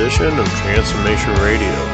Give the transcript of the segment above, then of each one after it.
edition of Transformation Radio.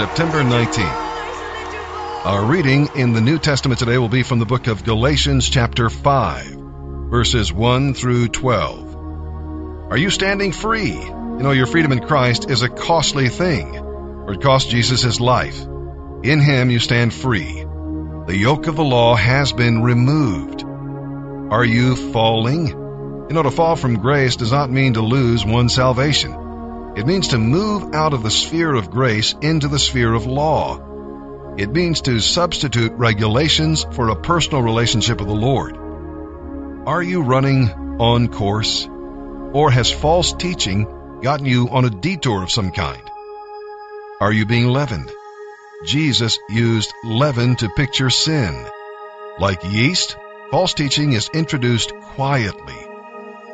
September 19th. Our reading in the New Testament today will be from the book of Galatians, chapter 5, verses 1 through 12. Are you standing free? You know, your freedom in Christ is a costly thing, for it cost Jesus his life. In him you stand free. The yoke of the law has been removed. Are you falling? You know, to fall from grace does not mean to lose one's salvation. It means to move out of the sphere of grace into the sphere of law. It means to substitute regulations for a personal relationship with the Lord. Are you running on course? Or has false teaching gotten you on a detour of some kind? Are you being leavened? Jesus used leaven to picture sin. Like yeast, false teaching is introduced quietly.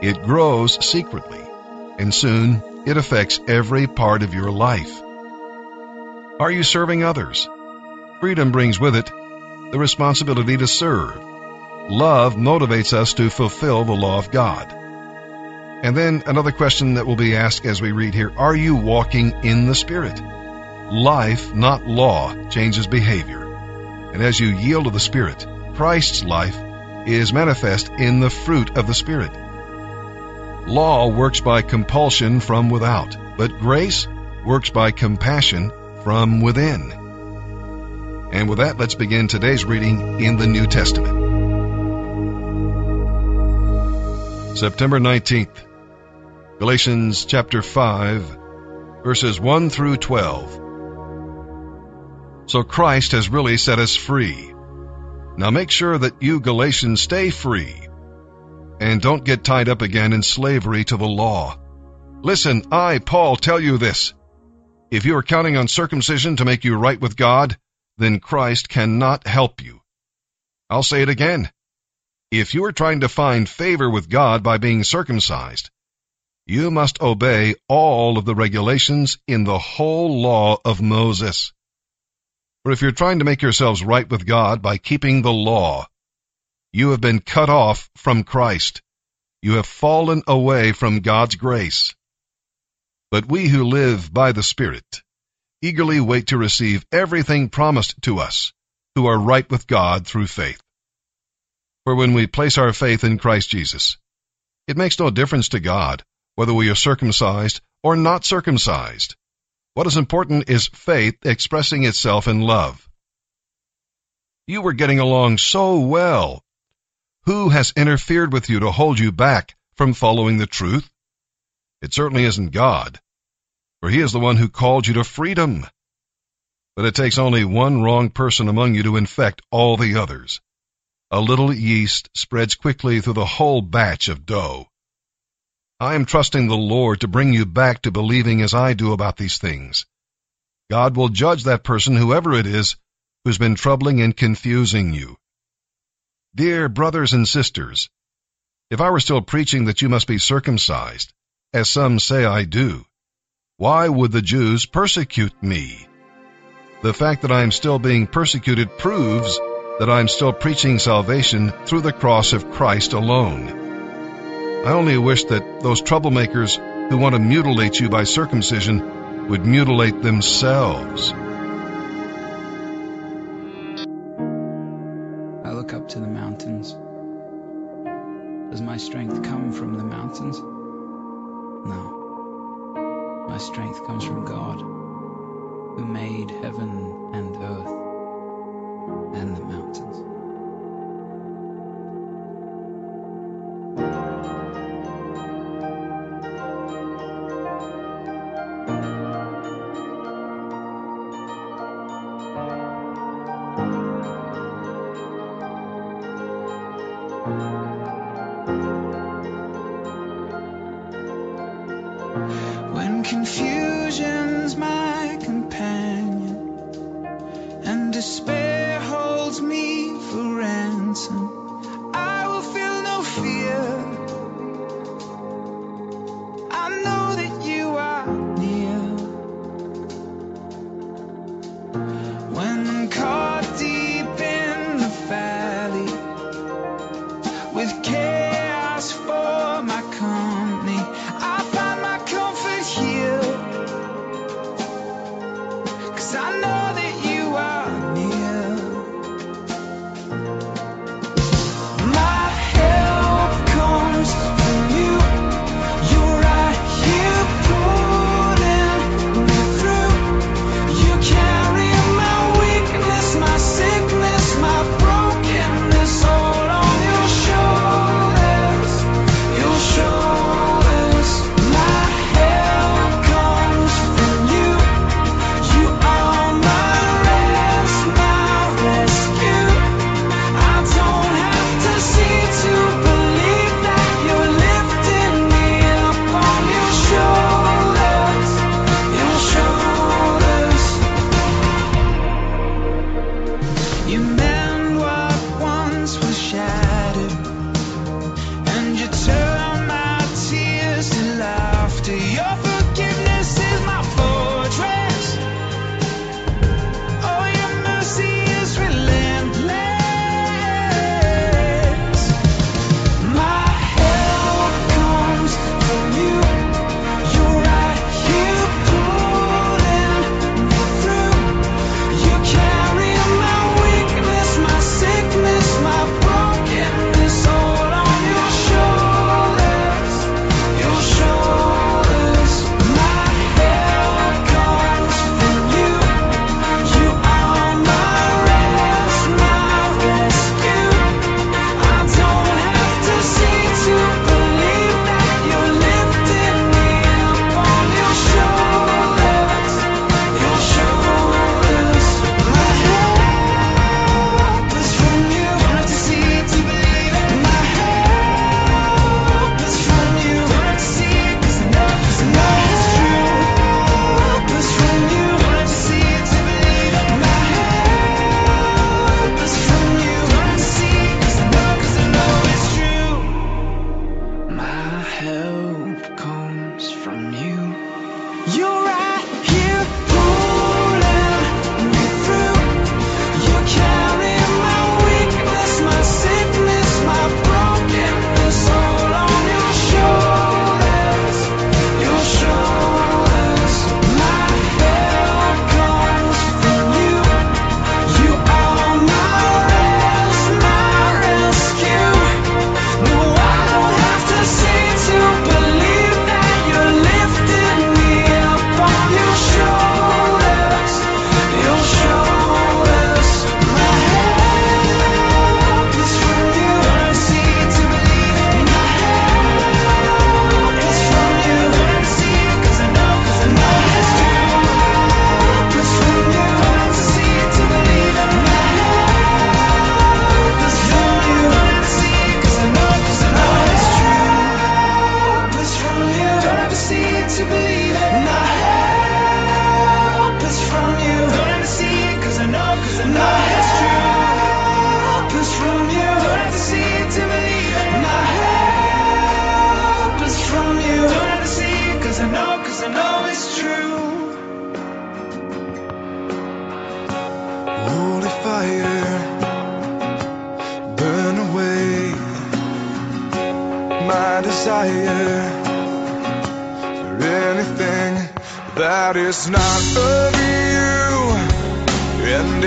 It grows secretly, and soon it affects every part of your life. Are you serving others? Freedom brings with it the responsibility to serve. Love motivates us to fulfill the law of God. And then another question that will be asked as we read here Are you walking in the Spirit? Life, not law, changes behavior. And as you yield to the Spirit, Christ's life is manifest in the fruit of the Spirit. Law works by compulsion from without, but grace works by compassion from within. And with that, let's begin today's reading in the New Testament. September 19th, Galatians chapter 5, verses 1 through 12. So Christ has really set us free. Now make sure that you Galatians stay free and don't get tied up again in slavery to the law. Listen, I, Paul, tell you this. If you are counting on circumcision to make you right with God, then Christ cannot help you. I'll say it again. If you are trying to find favor with God by being circumcised, you must obey all of the regulations in the whole law of Moses. For if you're trying to make yourselves right with God by keeping the law, you have been cut off from Christ. You have fallen away from God's grace. But we who live by the Spirit eagerly wait to receive everything promised to us who are right with God through faith. For when we place our faith in Christ Jesus, it makes no difference to God whether we are circumcised or not circumcised. What is important is faith expressing itself in love. You were getting along so well. Who has interfered with you to hold you back from following the truth? It certainly isn't God for he is the one who called you to freedom. But it takes only one wrong person among you to infect all the others. A little yeast spreads quickly through the whole batch of dough. I am trusting the Lord to bring you back to believing as I do about these things. God will judge that person, whoever it is, who's been troubling and confusing you. Dear brothers and sisters, if I were still preaching that you must be circumcised, as some say I do, why would the Jews persecute me? The fact that I am still being persecuted proves that I am still preaching salvation through the cross of Christ alone. I only wish that those troublemakers who want to mutilate you by circumcision would mutilate themselves. Look up to the mountains. Does my strength come from the mountains? No. My strength comes from God, who made heaven and earth and the mountains.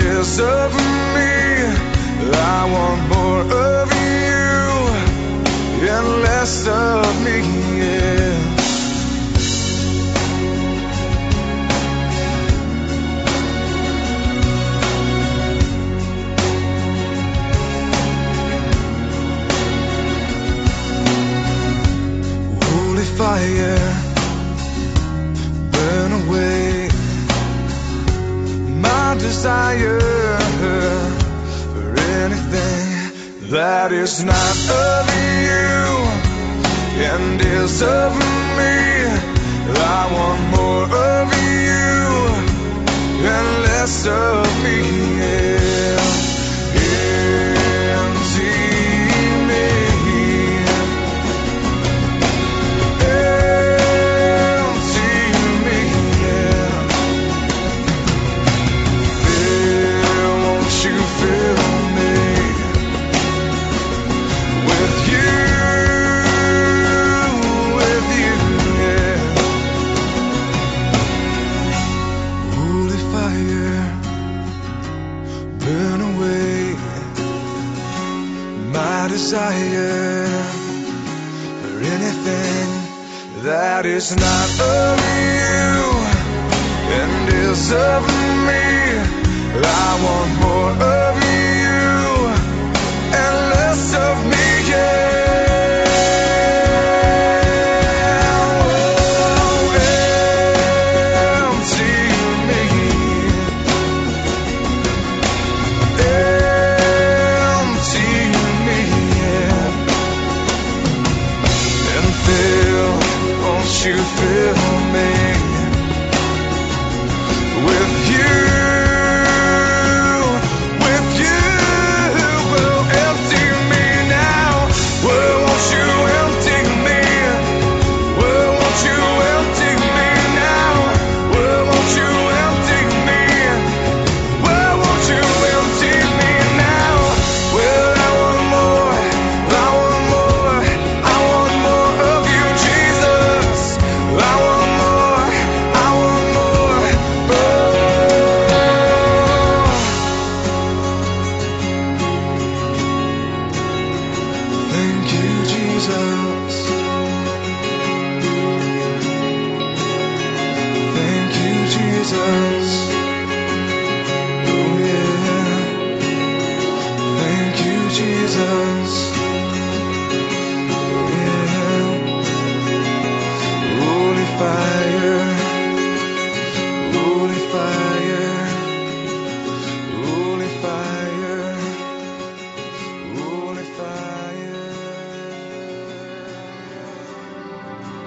less of me. I want more of you and less of me. Yeah. fire desire for anything that is not of you and is of me. I want more of you and less of me. Yeah.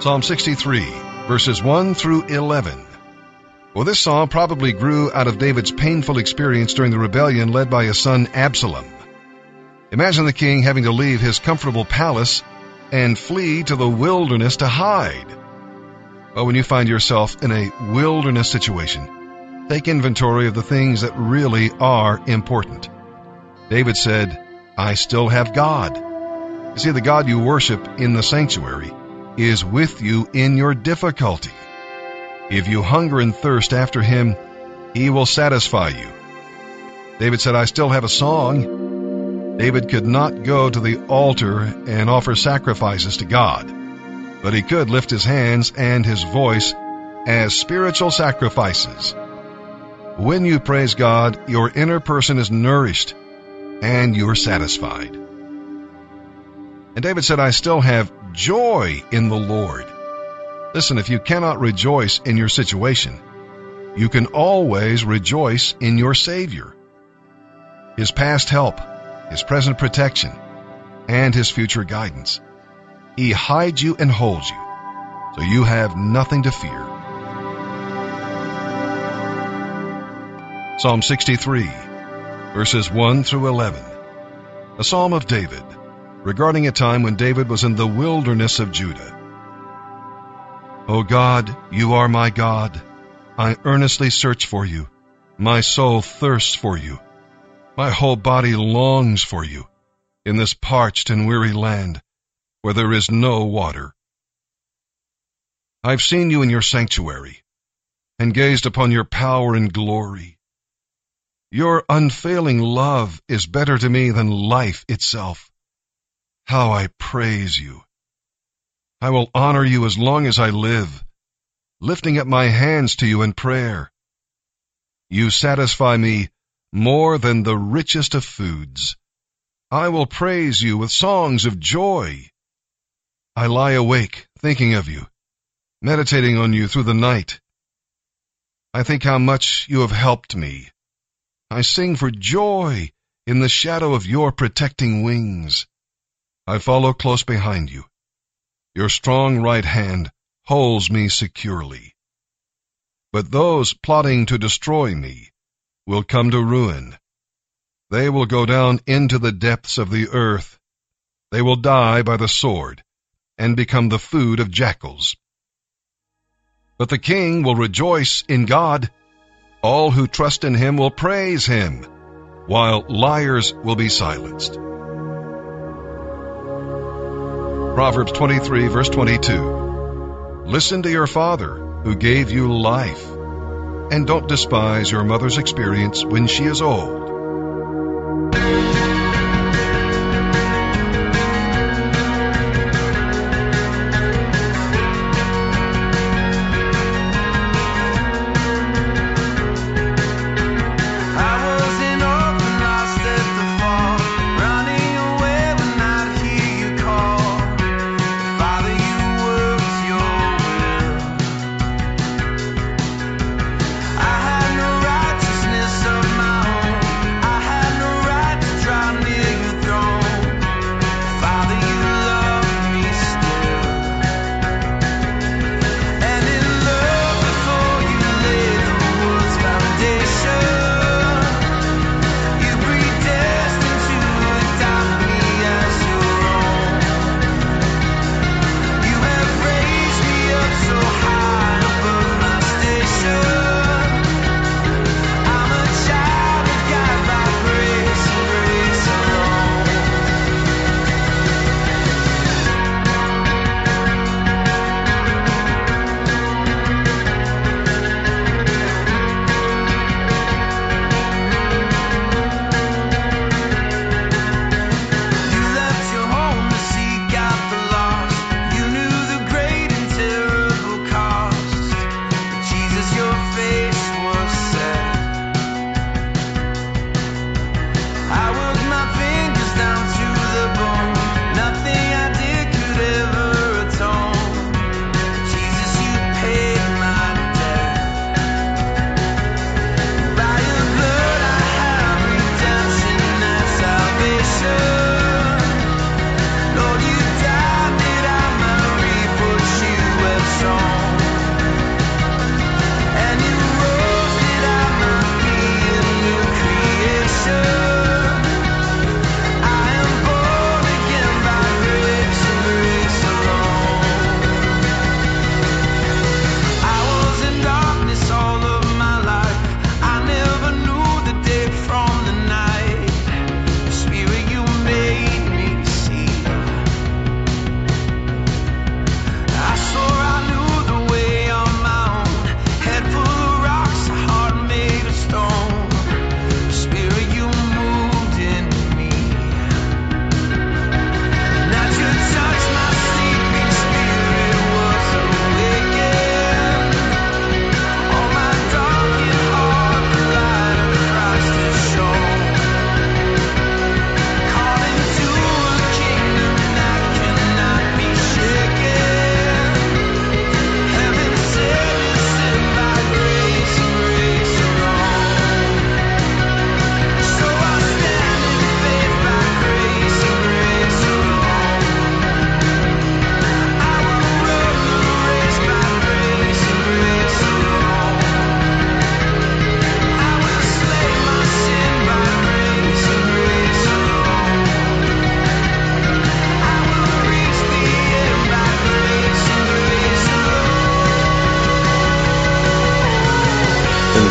Psalm 63, verses 1 through 11. Well, this psalm probably grew out of David's painful experience during the rebellion led by his son Absalom. Imagine the king having to leave his comfortable palace and flee to the wilderness to hide. Well, when you find yourself in a wilderness situation, take inventory of the things that really are important. David said, I still have God. You see, the God you worship in the sanctuary is with you in your difficulty. If you hunger and thirst after him, he will satisfy you. David said, I still have a song. David could not go to the altar and offer sacrifices to God, but he could lift his hands and his voice as spiritual sacrifices. When you praise God, your inner person is nourished and you're satisfied. And David said, I still have joy in the Lord. Listen, if you cannot rejoice in your situation, you can always rejoice in your Savior. His past help, His present protection, and His future guidance. He hides you and holds you, so you have nothing to fear. Psalm 63, verses 1 through 11. A psalm of David, regarding a time when David was in the wilderness of Judah. O God, you are my God. I earnestly search for you. My soul thirsts for you. My whole body longs for you in this parched and weary land where there is no water. I've seen you in your sanctuary and gazed upon your power and glory. Your unfailing love is better to me than life itself. How I praise you. I will honor you as long as I live, lifting up my hands to you in prayer. You satisfy me more than the richest of foods. I will praise you with songs of joy. I lie awake thinking of you, meditating on you through the night. I think how much you have helped me. I sing for joy in the shadow of your protecting wings. I follow close behind you. Your strong right hand holds me securely. But those plotting to destroy me will come to ruin. They will go down into the depths of the earth. They will die by the sword and become the food of jackals. But the king will rejoice in God. All who trust in him will praise him, while liars will be silenced. Proverbs 23 verse 22. Listen to your father who gave you life, and don't despise your mother's experience when she is old.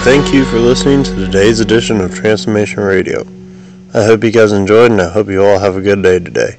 Thank you for listening to today's edition of Transformation Radio. I hope you guys enjoyed and I hope you all have a good day today.